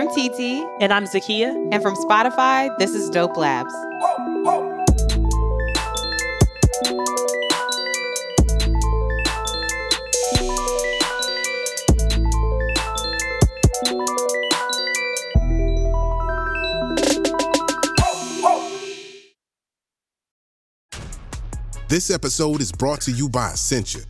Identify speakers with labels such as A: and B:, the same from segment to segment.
A: I'm Titi.
B: And I'm Zakiya.
A: And from Spotify, this is Dope Labs.
C: This episode is brought to you by Essentia.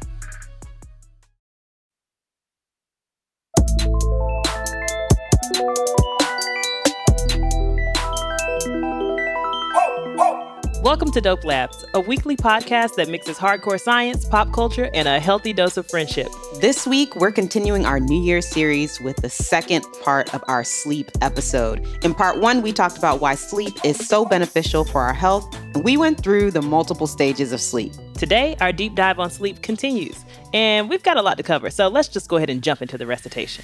B: Welcome to Dope Labs, a weekly podcast that mixes hardcore science, pop culture, and a healthy dose of friendship.
A: This week, we're continuing our New Year's series with the second part of our sleep episode. In part one, we talked about why sleep is so beneficial for our health, and we went through the multiple stages of sleep.
B: Today, our deep dive on sleep continues, and we've got a lot to cover, so let's just go ahead and jump into the recitation.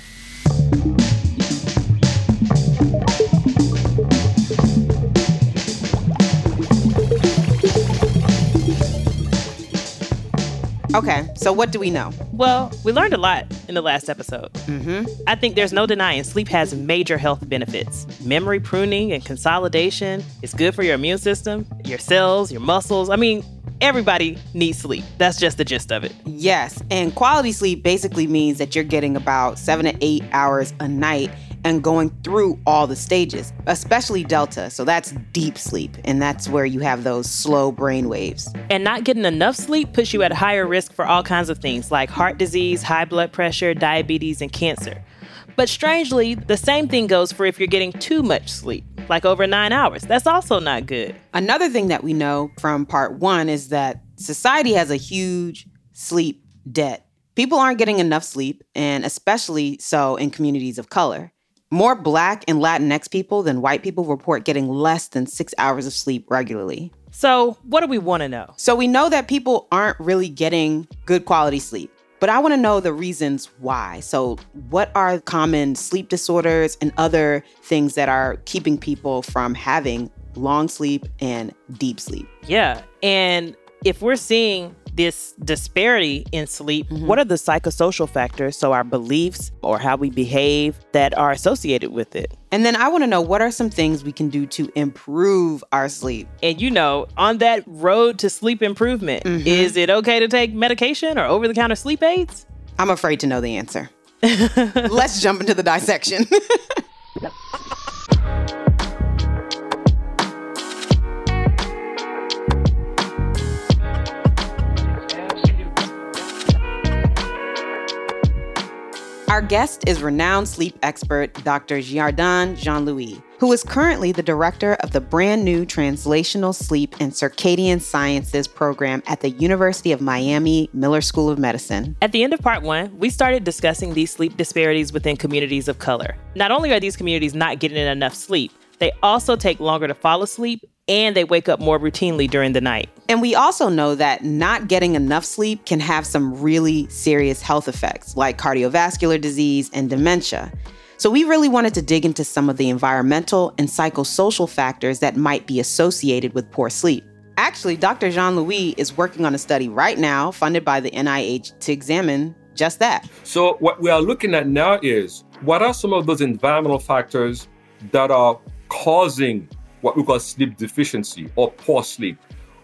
A: Okay, so what do we know?
B: Well, we learned a lot in the last episode.
A: Mm-hmm.
B: I think there's no denying sleep has major health benefits. Memory pruning and consolidation is good for your immune system, your cells, your muscles. I mean, everybody needs sleep. That's just the gist of it.
A: Yes, and quality sleep basically means that you're getting about seven to eight hours a night and going through all the stages, especially delta. So that's deep sleep, and that's where you have those slow brain waves.
B: And not getting enough sleep puts you at higher risk for all kinds of things like heart disease, high blood pressure, diabetes, and cancer. But strangely, the same thing goes for if you're getting too much sleep, like over nine hours. That's also not good.
A: Another thing that we know from part one is that society has a huge sleep debt. People aren't getting enough sleep, and especially so in communities of color. More Black and Latinx people than white people report getting less than six hours of sleep regularly.
B: So, what do we want to know?
A: So, we know that people aren't really getting good quality sleep, but I want to know the reasons why. So, what are common sleep disorders and other things that are keeping people from having long sleep and deep sleep?
B: Yeah. And if we're seeing this disparity in sleep, mm-hmm. what are the psychosocial factors, so our beliefs or how we behave, that are associated with it?
A: And then I want to know what are some things we can do to improve our sleep?
B: And you know, on that road to sleep improvement, mm-hmm. is it okay to take medication or over the counter sleep aids?
A: I'm afraid to know the answer. Let's jump into the dissection. Our guest is renowned sleep expert Dr. Girardin Jean Louis, who is currently the director of the brand new Translational Sleep and Circadian Sciences program at the University of Miami Miller School of Medicine.
B: At the end of part one, we started discussing these sleep disparities within communities of color. Not only are these communities not getting enough sleep, they also take longer to fall asleep and they wake up more routinely during the night.
A: And we also know that not getting enough sleep can have some really serious health effects like cardiovascular disease and dementia. So we really wanted to dig into some of the environmental and psychosocial factors that might be associated with poor sleep. Actually, Dr. Jean Louis is working on a study right now funded by the NIH to examine just that.
D: So, what we are looking at now is what are some of those environmental factors that are causing what we call sleep deficiency or poor sleep?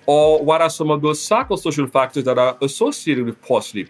D: Or what are some of those psychosocial factors that are associated with poor sleep?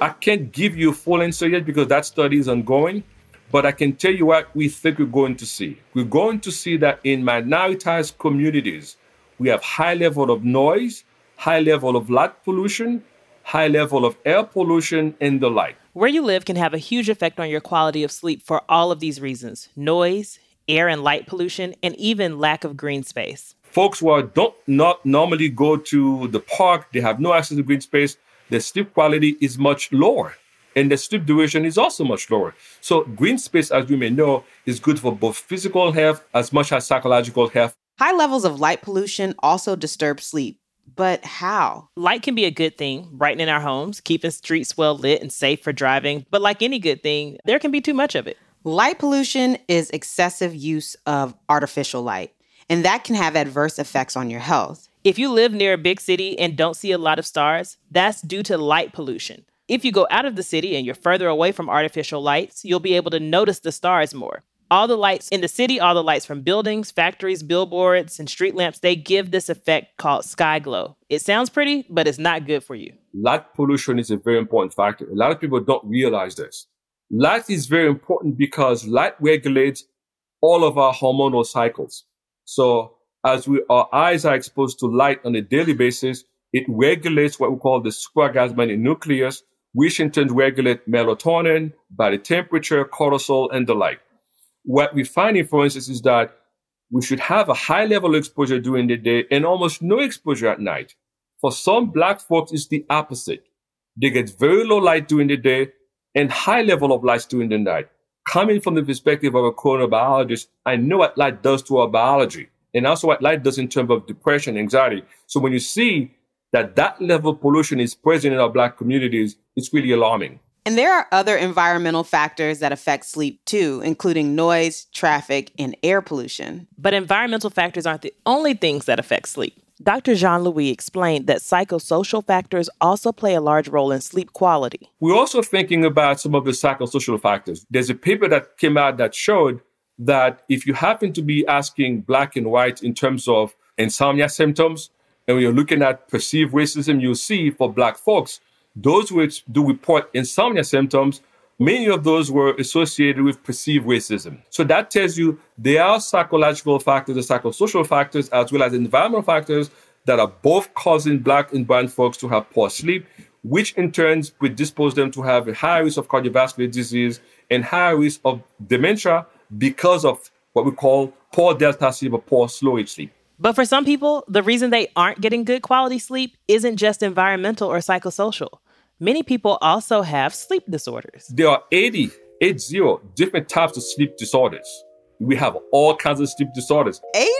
D: I can't give you a full answer yet because that study is ongoing, but I can tell you what we think we're going to see. We're going to see that in minoritized communities, we have high level of noise, high level of light pollution, high level of air pollution, and the like.
B: Where you live can have a huge effect on your quality of sleep for all of these reasons noise, air and light pollution, and even lack of green space.
D: Folks who are, don't not normally go to the park, they have no access to green space, their sleep quality is much lower. And the sleep duration is also much lower. So, green space, as we may know, is good for both physical health as much as psychological health
A: High levels of light pollution also disturb sleep. But how?
B: Light can be a good thing, brightening our homes, keeping streets well lit and safe for driving. But like any good thing, there can be too much of it.
A: Light pollution is excessive use of artificial light, and that can have adverse effects on your health.
B: If you live near a big city and don't see a lot of stars, that's due to light pollution. If you go out of the city and you're further away from artificial lights, you'll be able to notice the stars more. All the lights in the city, all the lights from buildings, factories, billboards, and street lamps, they give this effect called sky glow. It sounds pretty, but it's not good for you.
D: Light pollution is a very important factor. A lot of people don't realize this. Light is very important because light regulates all of our hormonal cycles. So as we, our eyes are exposed to light on a daily basis, it regulates what we call the suprachiasmatic nucleus, which in turn regulates melatonin, body temperature, cortisol, and the like what we find, finding, for instance, is that we should have a high level exposure during the day and almost no exposure at night. For some black folks, it's the opposite. They get very low light during the day and high level of light during the night. Coming from the perspective of a chronobiologist, I know what light does to our biology and also what light does in terms of depression, anxiety. So when you see that that level of pollution is present in our black communities, it's really alarming.
A: And there are other environmental factors that affect sleep too, including noise, traffic, and air pollution.
B: But environmental factors aren't the only things that affect sleep. Dr. Jean Louis explained that psychosocial factors also play a large role in sleep quality.
D: We're also thinking about some of the psychosocial factors. There's a paper that came out that showed that if you happen to be asking black and white in terms of insomnia symptoms, and when you're looking at perceived racism, you'll see for black folks, those which do report insomnia symptoms, many of those were associated with perceived racism. So that tells you there are psychological factors and psychosocial factors, as well as environmental factors that are both causing black and brown folks to have poor sleep, which in turn predispose them to have a high risk of cardiovascular disease and high risk of dementia because of what we call poor delta sleep or poor slow wave sleep.
B: But for some people, the reason they aren't getting good quality sleep isn't just environmental or psychosocial. Many people also have sleep disorders.
D: There are 80, 80 different types of sleep disorders. We have all kinds of sleep disorders.
A: 80?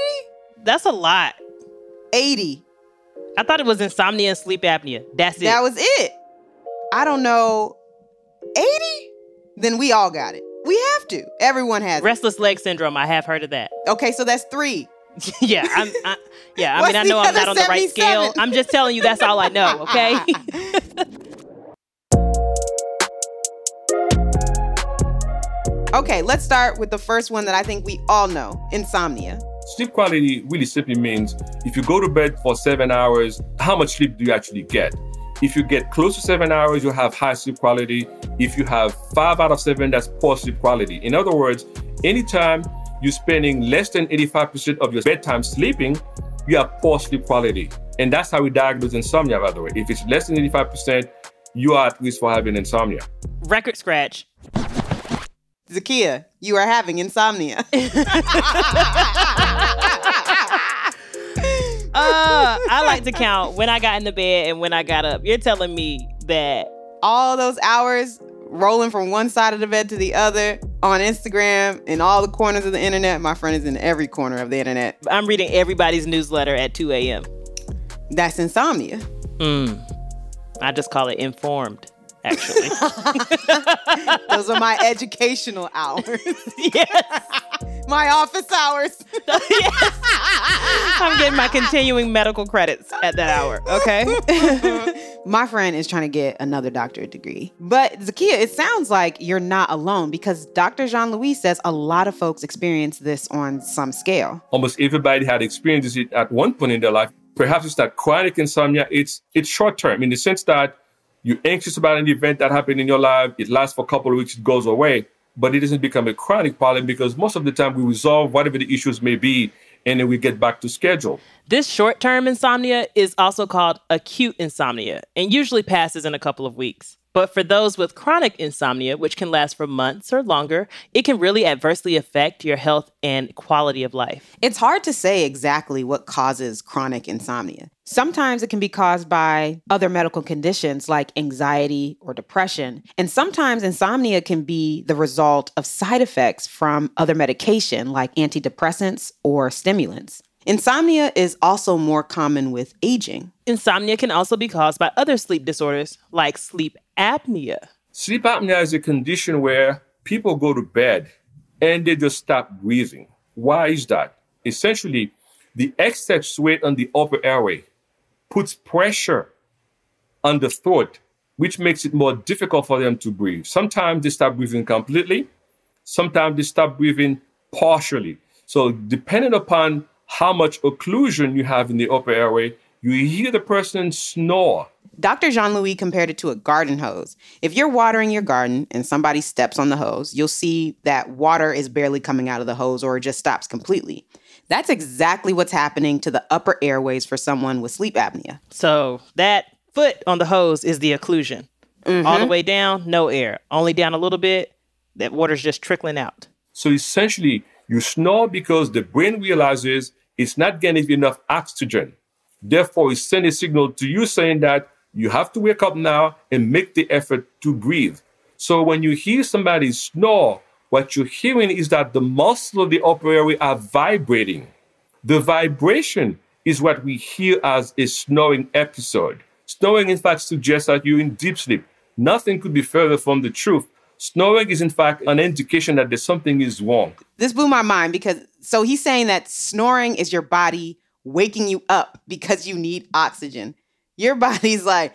B: That's a lot.
A: 80.
B: I thought it was insomnia and sleep apnea. That's it.
A: That was it. I don't know. 80? Then we all got it. We have to. Everyone has
B: Restless leg syndrome. I have heard of that.
A: Okay, so that's three.
B: yeah, I'm. I, yeah, I mean, I know I'm not on the right scale. I'm just telling you that's all I know. Okay.
A: okay, let's start with the first one that I think we all know: insomnia.
D: Sleep quality really simply means if you go to bed for seven hours, how much sleep do you actually get? If you get close to seven hours, you have high sleep quality. If you have five out of seven, that's poor sleep quality. In other words, anytime you're spending less than 85% of your bedtime sleeping, you have poor sleep quality. And that's how we diagnose insomnia, by the way. If it's less than 85%, you are at risk for having insomnia.
B: Record scratch.
A: Zakiya, you are having insomnia. uh,
B: I like to count when I got in the bed and when I got up. You're telling me that
A: all those hours rolling from one side of the bed to the other on Instagram in all the corners of the internet. My friend is in every corner of the internet.
B: I'm reading everybody's newsletter at 2 a.m.
A: That's insomnia.
B: Mm. I just call it informed, actually.
A: Those are my educational hours.
B: yes.
A: my office hours.
B: yes. I'm getting my continuing medical credits at that hour. Okay.
A: my friend is trying to get another doctorate degree. But Zakiya, it sounds like you're not alone because Dr. Jean Louis says a lot of folks experience this on some scale.
D: Almost everybody had experienced it at one point in their life. Perhaps it's that chronic insomnia. It's it's short term in the sense that you're anxious about an event that happened in your life. It lasts for a couple of weeks, it goes away but it doesn't become a chronic problem because most of the time we resolve whatever the issues may be and then we get back to schedule.
B: This short term insomnia is also called acute insomnia and usually passes in a couple of weeks. But for those with chronic insomnia, which can last for months or longer, it can really adversely affect your health and quality of life.
A: It's hard to say exactly what causes chronic insomnia. Sometimes it can be caused by other medical conditions like anxiety or depression. And sometimes insomnia can be the result of side effects from other medication like antidepressants or stimulants. Insomnia is also more common with aging.
B: Insomnia can also be caused by other sleep disorders like sleep apnea.
D: Sleep apnea is a condition where people go to bed and they just stop breathing. Why is that? Essentially, the excess weight on the upper airway puts pressure on the throat, which makes it more difficult for them to breathe. Sometimes they stop breathing completely, sometimes they stop breathing partially. So, depending upon how much occlusion you have in the upper airway, you hear the person snore.
A: Dr. Jean Louis compared it to a garden hose. If you're watering your garden and somebody steps on the hose, you'll see that water is barely coming out of the hose or it just stops completely. That's exactly what's happening to the upper airways for someone with sleep apnea.
B: So that foot on the hose is the occlusion. Mm-hmm. All the way down, no air. Only down a little bit, that water's just trickling out.
D: So essentially, you snore because the brain realizes it's not getting enough oxygen. Therefore, it sends a signal to you saying that you have to wake up now and make the effort to breathe. So when you hear somebody snore, what you're hearing is that the muscles of the upper airway are vibrating. The vibration is what we hear as a snoring episode. Snoring, in fact, suggests that you're in deep sleep. Nothing could be further from the truth. Snoring is, in fact, an indication that there's something is wrong.
A: This blew my mind because so he's saying that snoring is your body waking you up because you need oxygen. Your body's like,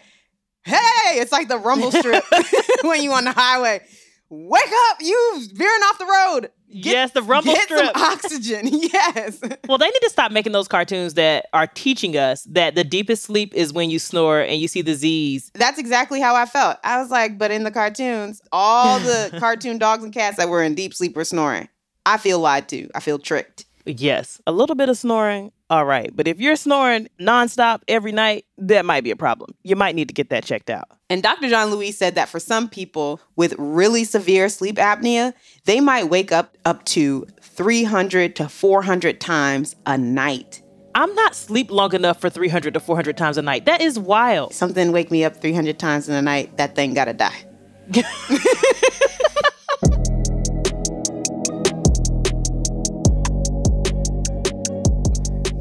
A: hey, it's like the rumble strip when you on the highway wake up, you veering off the road.
B: Get, yes, the rumble
A: get
B: strip.
A: Some oxygen. Yes.
B: Well, they need to stop making those cartoons that are teaching us that the deepest sleep is when you snore and you see the Z's.
A: That's exactly how I felt. I was like, but in the cartoons, all the cartoon dogs and cats that were in deep sleep were snoring. I feel lied to. I feel tricked.
B: Yes, a little bit of snoring, all right. But if you're snoring nonstop every night, that might be a problem. You might need to get that checked out.
A: And Dr. Jean Louis said that for some people with really severe sleep apnea, they might wake up up to 300 to 400 times a night.
B: I'm not sleep long enough for 300 to 400 times a night. That is wild.
A: Something wake me up 300 times in a night, that thing gotta die.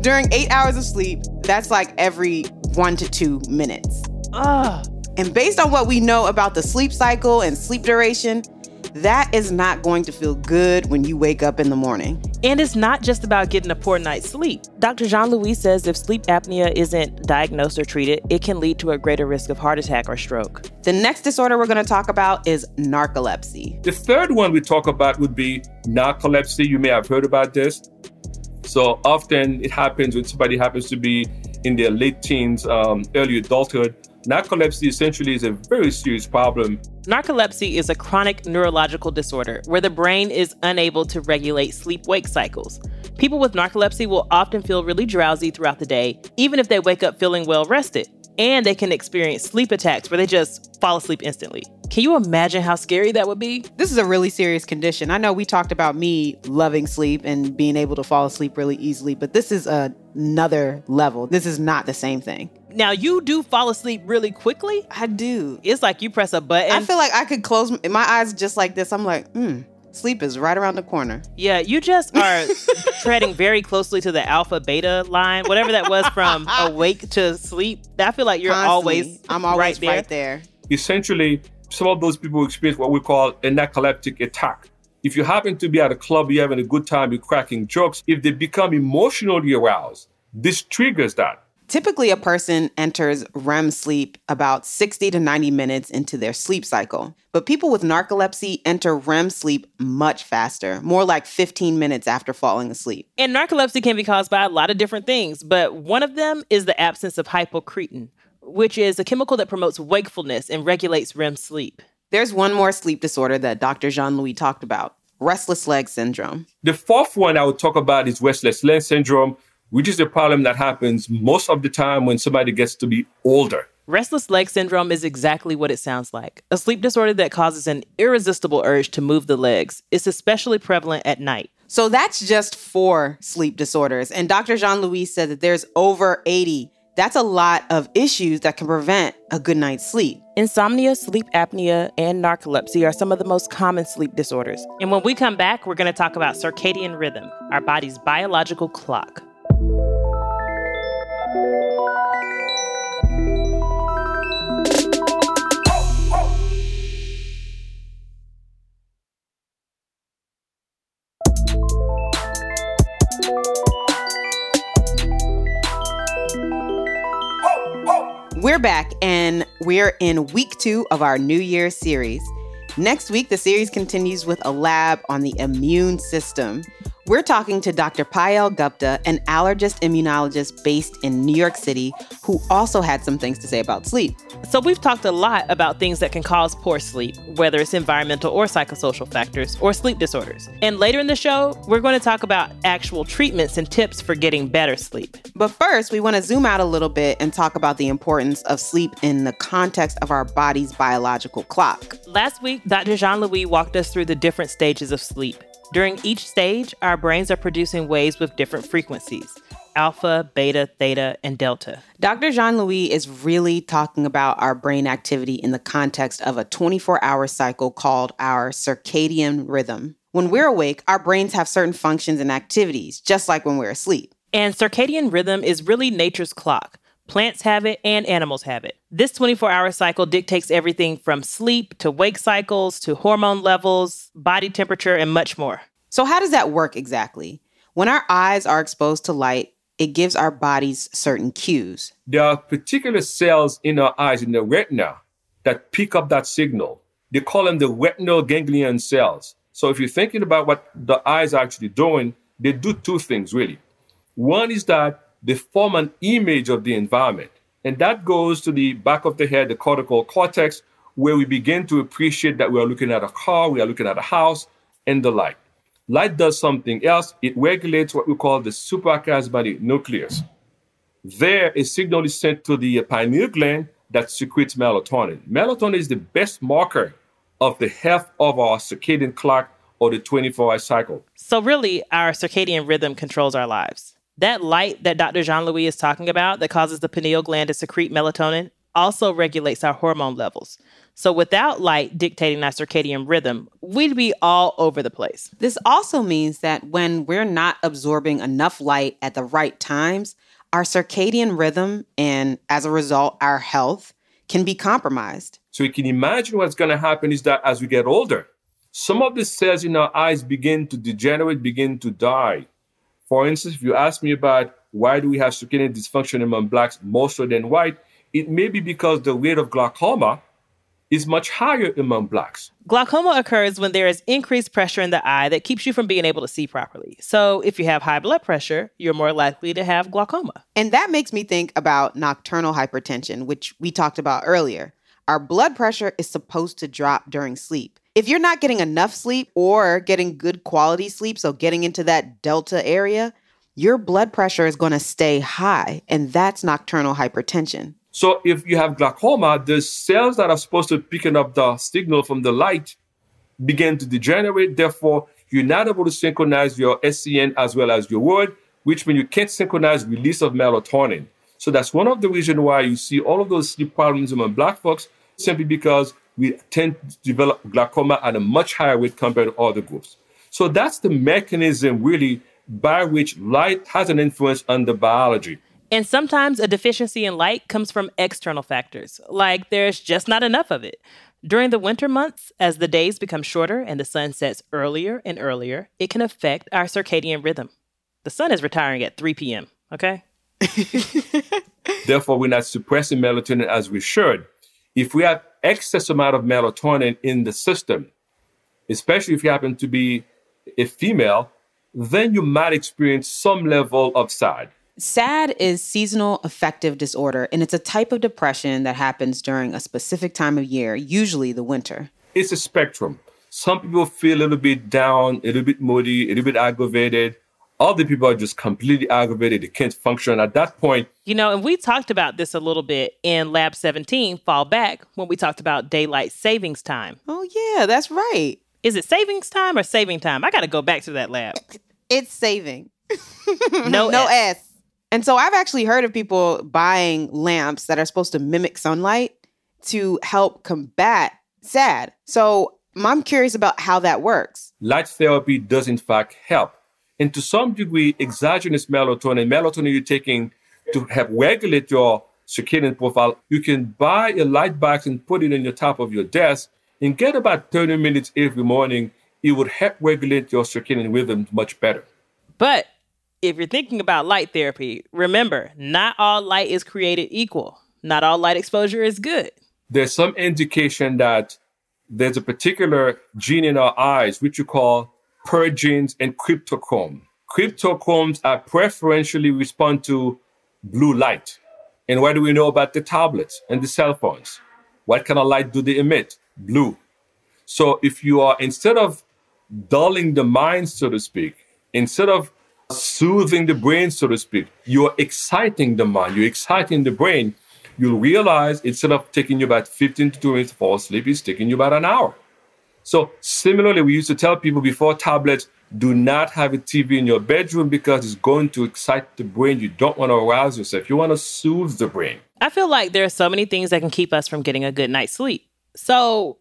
A: During eight hours of sleep, that's like every one to two minutes.
B: Ugh.
A: And based on what we know about the sleep cycle and sleep duration, that is not going to feel good when you wake up in the morning.
B: And it's not just about getting a poor night's sleep. Dr. Jean Louis says if sleep apnea isn't diagnosed or treated, it can lead to a greater risk of heart attack or stroke.
A: The next disorder we're going to talk about is narcolepsy.
D: The third one we talk about would be narcolepsy. You may have heard about this. So often it happens when somebody happens to be in their late teens, um, early adulthood Narcolepsy essentially is a very serious problem.
B: Narcolepsy is a chronic neurological disorder where the brain is unable to regulate sleep wake cycles. People with narcolepsy will often feel really drowsy throughout the day, even if they wake up feeling well rested. And they can experience sleep attacks where they just fall asleep instantly. Can you imagine how scary that would be?
A: This is a really serious condition. I know we talked about me loving sleep and being able to fall asleep really easily, but this is another level. This is not the same thing.
B: Now you do fall asleep really quickly.
A: I do.
B: It's like you press a button.
A: I feel like I could close my eyes just like this. I'm like, hmm. Sleep is right around the corner.
B: Yeah, you just are treading very closely to the alpha beta line, whatever that was from awake to sleep. I feel like you're
A: Constantly.
B: always
A: I'm always
B: right there.
A: right there.
D: Essentially, some of those people experience what we call a narcoleptic attack. If you happen to be at a club, you're having a good time, you're cracking jokes, if they become emotionally aroused, this triggers that.
A: Typically, a person enters REM sleep about 60 to 90 minutes into their sleep cycle. But people with narcolepsy enter REM sleep much faster, more like 15 minutes after falling asleep.
B: And narcolepsy can be caused by a lot of different things, but one of them is the absence of hypocretin, which is a chemical that promotes wakefulness and regulates REM sleep.
A: There's one more sleep disorder that Dr. Jean Louis talked about restless leg syndrome.
D: The fourth one I would talk about is restless leg syndrome, which is a problem that happens most of the time when somebody gets to be older.
B: Restless leg syndrome is exactly what it sounds like a sleep disorder that causes an irresistible urge to move the legs. It's especially prevalent at night.
A: So that's just four sleep disorders. And Dr. Jean Louis said that there's over 80. That's a lot of issues that can prevent a good night's sleep.
B: Insomnia, sleep apnea, and narcolepsy are some of the most common sleep disorders. And when we come back, we're going to talk about circadian rhythm, our body's biological clock.
A: We're back and we're in week two of our New Year series. Next week, the series continues with a lab on the immune system. We're talking to Dr. Payal Gupta, an allergist immunologist based in New York City, who also had some things to say about sleep.
B: So, we've talked a lot about things that can cause poor sleep, whether it's environmental or psychosocial factors or sleep disorders. And later in the show, we're going to talk about actual treatments and tips for getting better sleep.
A: But first, we want to zoom out a little bit and talk about the importance of sleep in the context of our body's biological clock.
B: Last week, Dr. Jean Louis walked us through the different stages of sleep. During each stage, our brains are producing waves with different frequencies alpha, beta, theta, and delta.
A: Dr. Jean Louis is really talking about our brain activity in the context of a 24 hour cycle called our circadian rhythm. When we're awake, our brains have certain functions and activities, just like when we're asleep.
B: And circadian rhythm is really nature's clock. Plants have it and animals have it. This 24 hour cycle dictates everything from sleep to wake cycles to hormone levels, body temperature, and much more.
A: So, how does that work exactly? When our eyes are exposed to light, it gives our bodies certain cues.
D: There are particular cells in our eyes, in the retina, that pick up that signal. They call them the retinal ganglion cells. So, if you're thinking about what the eyes are actually doing, they do two things really. One is that they form an image of the environment. And that goes to the back of the head, the cortical cortex, where we begin to appreciate that we are looking at a car, we are looking at a house, and the like. Light does something else. It regulates what we call the suprachiasmatic nucleus. There, a signal is sent to the pineal gland that secretes melatonin. Melatonin is the best marker of the health of our circadian clock or the 24 hour cycle.
B: So, really, our circadian rhythm controls our lives. That light that Dr. Jean Louis is talking about that causes the pineal gland to secrete melatonin also regulates our hormone levels. So without light dictating our circadian rhythm, we'd be all over the place.
A: This also means that when we're not absorbing enough light at the right times, our circadian rhythm and as a result, our health can be compromised.
D: So you can imagine what's going to happen is that as we get older, some of the cells in our eyes begin to degenerate, begin to die. For instance, if you ask me about why do we have circadian dysfunction among blacks more so than white, it may be because the rate of glaucoma is much higher among blacks.
B: Glaucoma occurs when there is increased pressure in the eye that keeps you from being able to see properly. So, if you have high blood pressure, you're more likely to have glaucoma.
A: And that makes me think about nocturnal hypertension, which we talked about earlier. Our blood pressure is supposed to drop during sleep. If you're not getting enough sleep or getting good quality sleep, so getting into that delta area, your blood pressure is going to stay high, and that's nocturnal hypertension.
D: So if you have glaucoma, the cells that are supposed to picking up the signal from the light begin to degenerate. Therefore, you're not able to synchronize your SCN as well as your word, which means you can't synchronize release of melatonin. So that's one of the reasons why you see all of those sleep problems among black folks, simply because we tend to develop glaucoma at a much higher rate compared to other groups. So that's the mechanism really by which light has an influence on the biology.
B: And sometimes a deficiency in light comes from external factors, like there's just not enough of it. During the winter months, as the days become shorter and the sun sets earlier and earlier, it can affect our circadian rhythm. The sun is retiring at 3 p.m., okay?
D: Therefore, we're not suppressing melatonin as we should. If we have excess amount of melatonin in the system, especially if you happen to be a female, then you might experience some level of SAD.
A: SAD is seasonal affective disorder, and it's a type of depression that happens during a specific time of year, usually the winter.
D: It's a spectrum. Some people feel a little bit down, a little bit moody, a little bit aggravated. Other people are just completely aggravated. They can't function at that point.
B: You know, and we talked about this a little bit in Lab 17, Fall Back, when we talked about daylight savings time.
A: Oh, yeah, that's right.
B: Is it savings time or saving time? I got to go back to that lab.
A: It's saving.
B: no,
A: no
B: S.
A: S. And so I've actually heard of people buying lamps that are supposed to mimic sunlight to help combat SAD. So I'm curious about how that works.
D: Light therapy does, in fact, help and to some degree, exogenous melatonin, melatonin you're taking to help regulate your circadian profile, you can buy a light box and put it on the top of your desk and get about 30 minutes every morning. It would help regulate your circadian rhythm much better.
B: But if you're thinking about light therapy, remember, not all light is created equal. not all light exposure is good.
D: There's some indication that there's a particular gene in our eyes, which you call purgines and cryptochrome. Cryptochromes are preferentially respond to blue light. And what do we know about the tablets and the cell phones? What kind of light do they emit? Blue. So if you are, instead of dulling the mind, so to speak, instead of soothing the brain, so to speak, you're exciting the mind, you're exciting the brain, you'll realize instead of taking you about 15 to 20 minutes to fall asleep, it's taking you about an hour. So similarly, we used to tell people before tablets, do not have a TV in your bedroom because it's going to excite the brain. You don't want to arouse yourself. You want to soothe the brain.
B: I feel like there are so many things that can keep us from getting a good night's sleep. So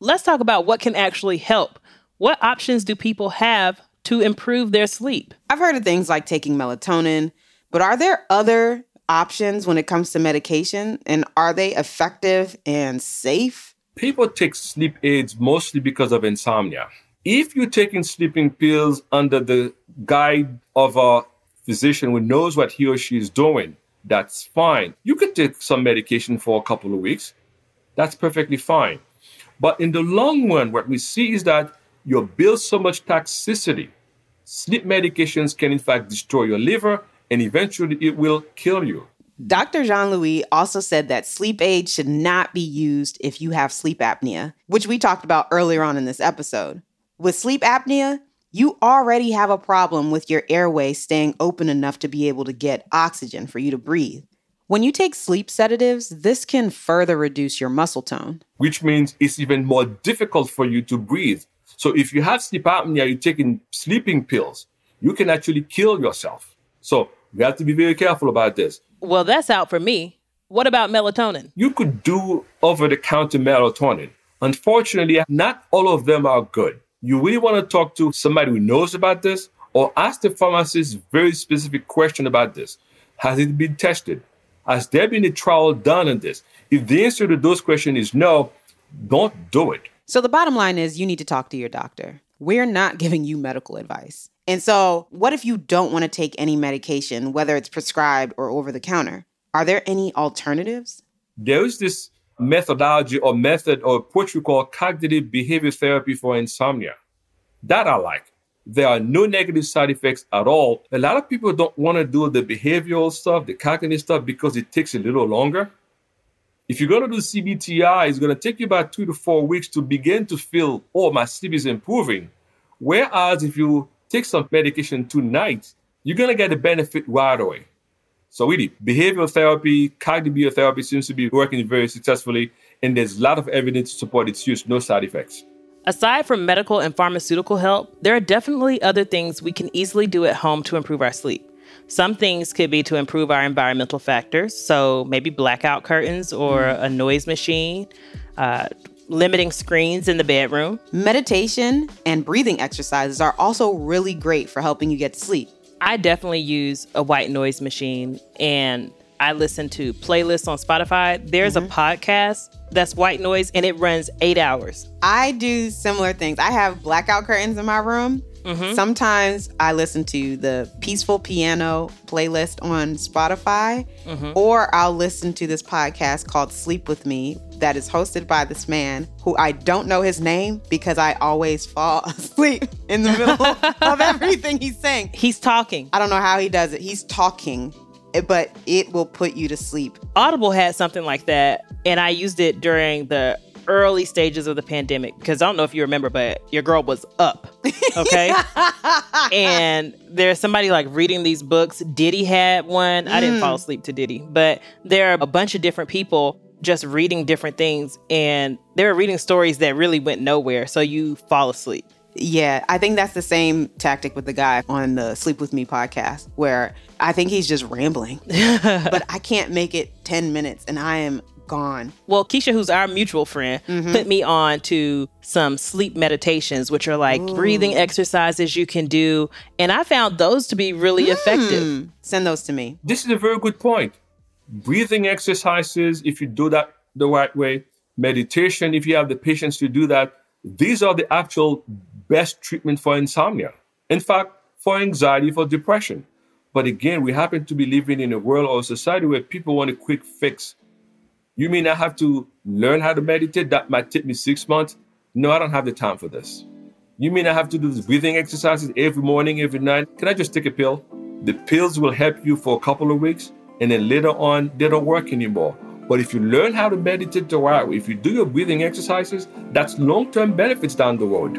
B: let's talk about what can actually help. What options do people have to improve their sleep?
A: I've heard of things like taking melatonin, but are there other options when it comes to medication? And are they effective and safe?
D: People take sleep aids mostly because of insomnia. If you're taking sleeping pills under the guide of a physician who knows what he or she is doing, that's fine. You could take some medication for a couple of weeks. That's perfectly fine. But in the long run, what we see is that you build so much toxicity. Sleep medications can, in fact, destroy your liver and eventually it will kill you.
A: Dr. Jean Louis also said that sleep aids should not be used if you have sleep apnea, which we talked about earlier on in this episode. With sleep apnea, you already have a problem with your airway staying open enough to be able to get oxygen for you to breathe. When you take sleep sedatives, this can further reduce your muscle tone.
D: Which means it's even more difficult for you to breathe. So if you have sleep apnea, you're taking sleeping pills, you can actually kill yourself. So we have to be very careful about this.
B: Well, that's out for me. What about melatonin?
D: You could do over the counter melatonin. Unfortunately, not all of them are good you really want to talk to somebody who knows about this or ask the pharmacist very specific question about this. Has it been tested? Has there been a trial done on this? If the answer to those questions is no, don't do it.
A: So the bottom line is you need to talk to your doctor. We're not giving you medical advice. And so, what if you don't want to take any medication, whether it's prescribed or over the counter? Are there any alternatives?
D: There is this methodology or method or what we call cognitive behavior therapy for insomnia. That I like. There are no negative side effects at all. A lot of people don't want to do the behavioral stuff, the cognitive stuff, because it takes a little longer. If you're going to do CBTI, it's going to take you about two to four weeks to begin to feel, oh, my sleep is improving. Whereas if you take some medication tonight, you're going to get the benefit right away. So really, behavioral therapy, cognitive therapy seems to be working very successfully, and there's a lot of evidence to support its use, no side effects.
B: Aside from medical and pharmaceutical help, there are definitely other things we can easily do at home to improve our sleep. Some things could be to improve our environmental factors, so maybe blackout curtains or a noise machine, uh, limiting screens in the bedroom.
A: Meditation and breathing exercises are also really great for helping you get to sleep.
B: I definitely use a white noise machine and I listen to playlists on Spotify. There's mm-hmm. a podcast that's white noise and it runs eight hours.
A: I do similar things. I have blackout curtains in my room. Mm-hmm. Sometimes I listen to the peaceful piano playlist on Spotify, mm-hmm. or I'll listen to this podcast called Sleep With Me that is hosted by this man who I don't know his name because I always fall asleep in the middle of everything he's saying.
B: He's talking.
A: I don't know how he does it. He's talking, but it will put you to sleep.
B: Audible had something like that, and I used it during the early stages of the pandemic because I don't know if you remember, but your girl was up. Okay. and there's somebody like reading these books. Diddy had one. Mm. I didn't fall mm. asleep to Diddy, but there are a bunch of different people just reading different things and they were reading stories that really went nowhere. So you fall asleep.
A: Yeah, I think that's the same tactic with the guy on the Sleep With Me podcast, where I think he's just rambling, but I can't make it 10 minutes and I am gone.
B: Well, Keisha, who's our mutual friend, mm-hmm. put me on to some sleep meditations, which are like Ooh. breathing exercises you can do. And I found those to be really mm. effective.
A: Send those to me.
D: This is a very good point breathing exercises, if you do that the right way, meditation, if you have the patience to do that, these are the actual best treatment for insomnia. In fact, for anxiety, for depression. But again, we happen to be living in a world or a society where people want a quick fix You mean I have to learn how to meditate? That might take me six months. No, I don't have the time for this. You mean I have to do these breathing exercises every morning, every night? Can I just take a pill? The pills will help you for a couple of weeks, and then later on, they don't work anymore. But if you learn how to meditate the right way, if you do your breathing exercises, that's long term benefits down the road.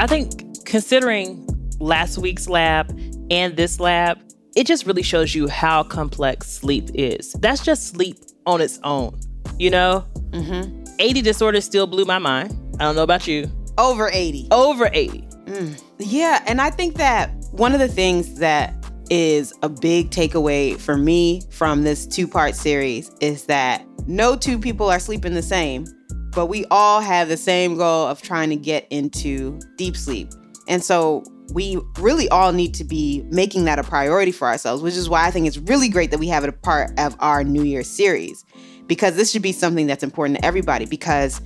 B: I think considering last week's lab and this lab, it just really shows you how complex sleep is. That's just sleep on its own, you know? Mm-hmm. 80 disorders still blew my mind. I don't know about you.
A: Over 80.
B: Over 80.
A: Mm. Yeah, and I think that one of the things that is a big takeaway for me from this two part series is that no two people are sleeping the same, but we all have the same goal of trying to get into deep sleep. And so we really all need to be making that a priority for ourselves, which is why I think it's really great that we have it a part of our New Year series, because this should be something that's important to everybody. Because,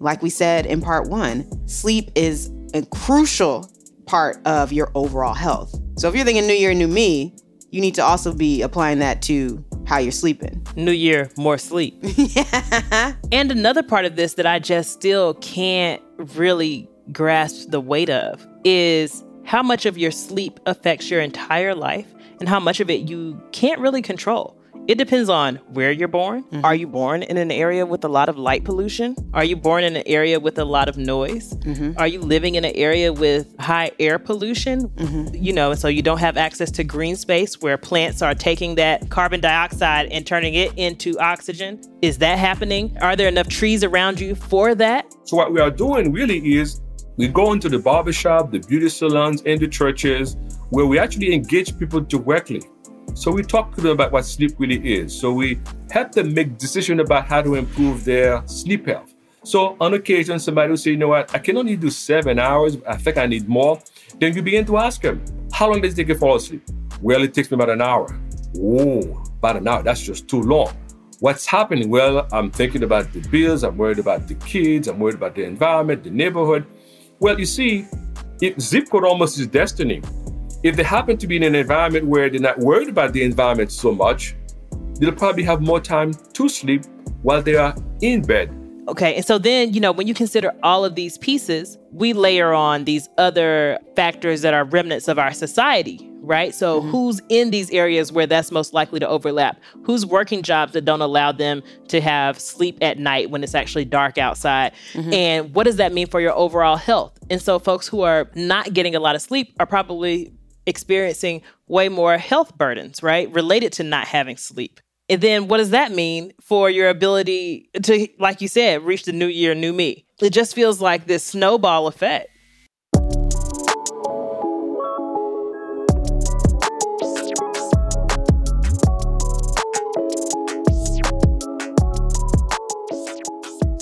A: like we said in part one, sleep is a crucial part of your overall health. So if you're thinking New Year, New Me, you need to also be applying that to how you're sleeping.
B: New year, more sleep. yeah. And another part of this that I just still can't really grasp the weight of is how much of your sleep affects your entire life and how much of it you can't really control. It depends on where you're born. Mm-hmm. Are you born in an area with a lot of light pollution? Are you born in an area with a lot of noise? Mm-hmm. Are you living in an area with high air pollution? Mm-hmm. You know, so you don't have access to green space where plants are taking that carbon dioxide and turning it into oxygen. Is that happening? Are there enough trees around you for that?
D: So, what we are doing really is we go into the barbershop, the beauty salons, and the churches where we actually engage people directly so we talk to them about what sleep really is. So we help them make decisions about how to improve their sleep health. So on occasion, somebody will say, you know what, I can only do seven hours. I think I need more. Then you begin to ask them, how long does it take you to fall asleep? Well, it takes me about an hour. Oh, about an hour. That's just too long. What's happening? Well, I'm thinking about the bills. I'm worried about the kids. I'm worried about the environment, the neighborhood. Well, you see, if zip code almost is destiny if they happen to be in an environment where they're not worried about the environment so much, they'll probably have more time to sleep while they are in bed.
B: Okay, and so then, you know, when you consider all of these pieces, we layer on these other factors that are remnants of our society, right? So, mm-hmm. who's in these areas where that's most likely to overlap? Who's working jobs that don't allow them to have sleep at night when it's actually dark outside? Mm-hmm. And what does that mean for your overall health? And so, folks who are not getting a lot of sleep are probably experiencing way more health burdens, right? Related to not having sleep. And then what does that mean for your ability to, like you said, reach the new year, new me? It just feels like this snowball effect.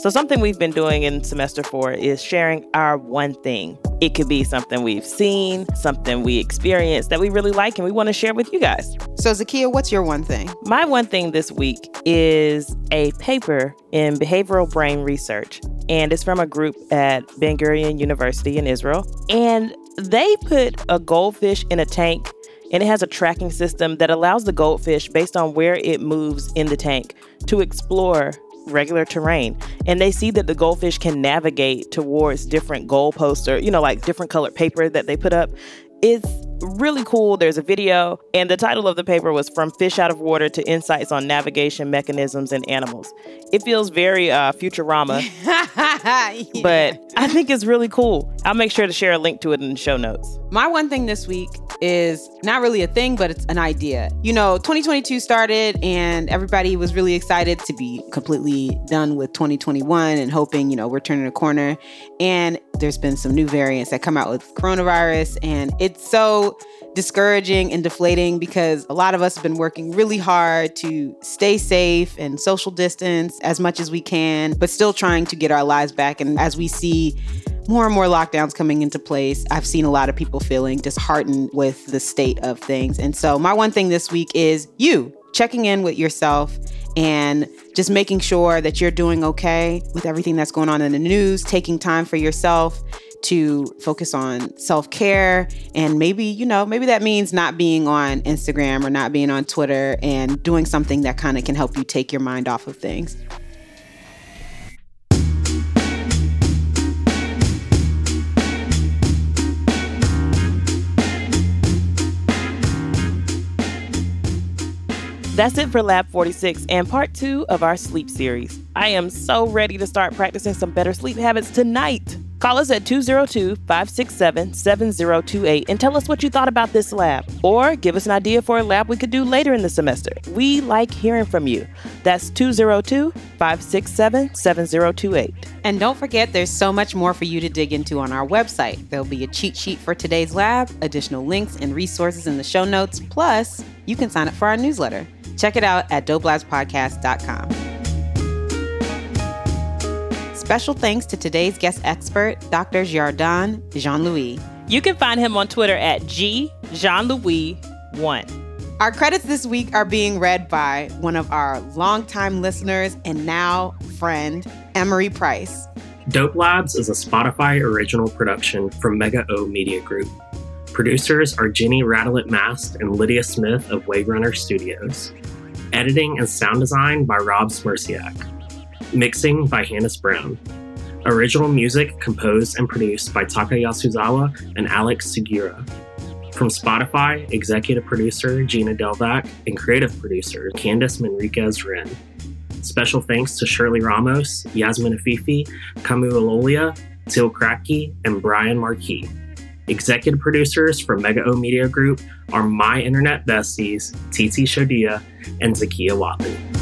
B: So, something we've been doing in semester four is sharing our one thing. It could be something we've seen, something we experienced that we really like, and we want to share with you guys.
A: So, Zakiya, what's your one thing?
B: My one thing this week is a paper in behavioral brain research, and it's from a group at Ben Gurion University in Israel. And they put a goldfish in a tank and it has a tracking system that allows the goldfish, based on where it moves in the tank, to explore regular terrain and they see that the goldfish can navigate towards different goalposts or you know like different colored paper that they put up it's really cool. There's a video, and the title of the paper was From Fish Out of Water to Insights on Navigation Mechanisms in Animals. It feels very uh, Futurama, yeah. but I think it's really cool. I'll make sure to share a link to it in the show notes.
A: My one thing this week is not really a thing, but it's an idea. You know, 2022 started, and everybody was really excited to be completely done with 2021 and hoping, you know, we're turning a corner. And there's been some new variants that come out with coronavirus, and it's so discouraging and deflating because a lot of us have been working really hard to stay safe and social distance as much as we can, but still trying to get our lives back. And as we see more and more lockdowns coming into place, I've seen a lot of people feeling disheartened with the state of things. And so, my one thing this week is you checking in with yourself and just making sure that you're doing okay with everything that's going on in the news, taking time for yourself, to focus on self care. And maybe, you know, maybe that means not being on Instagram or not being on Twitter and doing something that kind of can help you take your mind off of things.
B: That's it for Lab 46 and part two of our sleep series. I am so ready to start practicing some better sleep habits tonight. Call us at 202 567 7028 and tell us what you thought about this lab. Or give us an idea for a lab we could do later in the semester. We like hearing from you. That's 202 567 7028.
A: And don't forget, there's so much more for you to dig into on our website. There'll be a cheat sheet for today's lab, additional links and resources in the show notes, plus, you can sign up for our newsletter. Check it out at dopelabspodcast.com. Special thanks to today's guest expert, Dr. Girardin Jean Louis.
B: You can find him on Twitter at G Jean Louis 1.
A: Our credits this week are being read by one of our longtime listeners and now friend, Emery Price.
E: Dope Labs is a Spotify original production from MegaOhm Media Group. Producers are Jenny Radelet Mast and Lydia Smith of Wave Runner Studios. Editing and sound design by Rob Smierciak. Mixing by Hannes Brown. Original music composed and produced by Taka Yasuzawa and Alex Sugiura. From Spotify, executive producer Gina Delvac and creative producer Candice Manriquez Wren. Special thanks to Shirley Ramos, Yasmin Afifi, Kamu Alolia, Til Kraki, and Brian Marquis. Executive producers for MegaOhm Media Group are my internet besties, Titi Shodiya and Zakiya Whatley.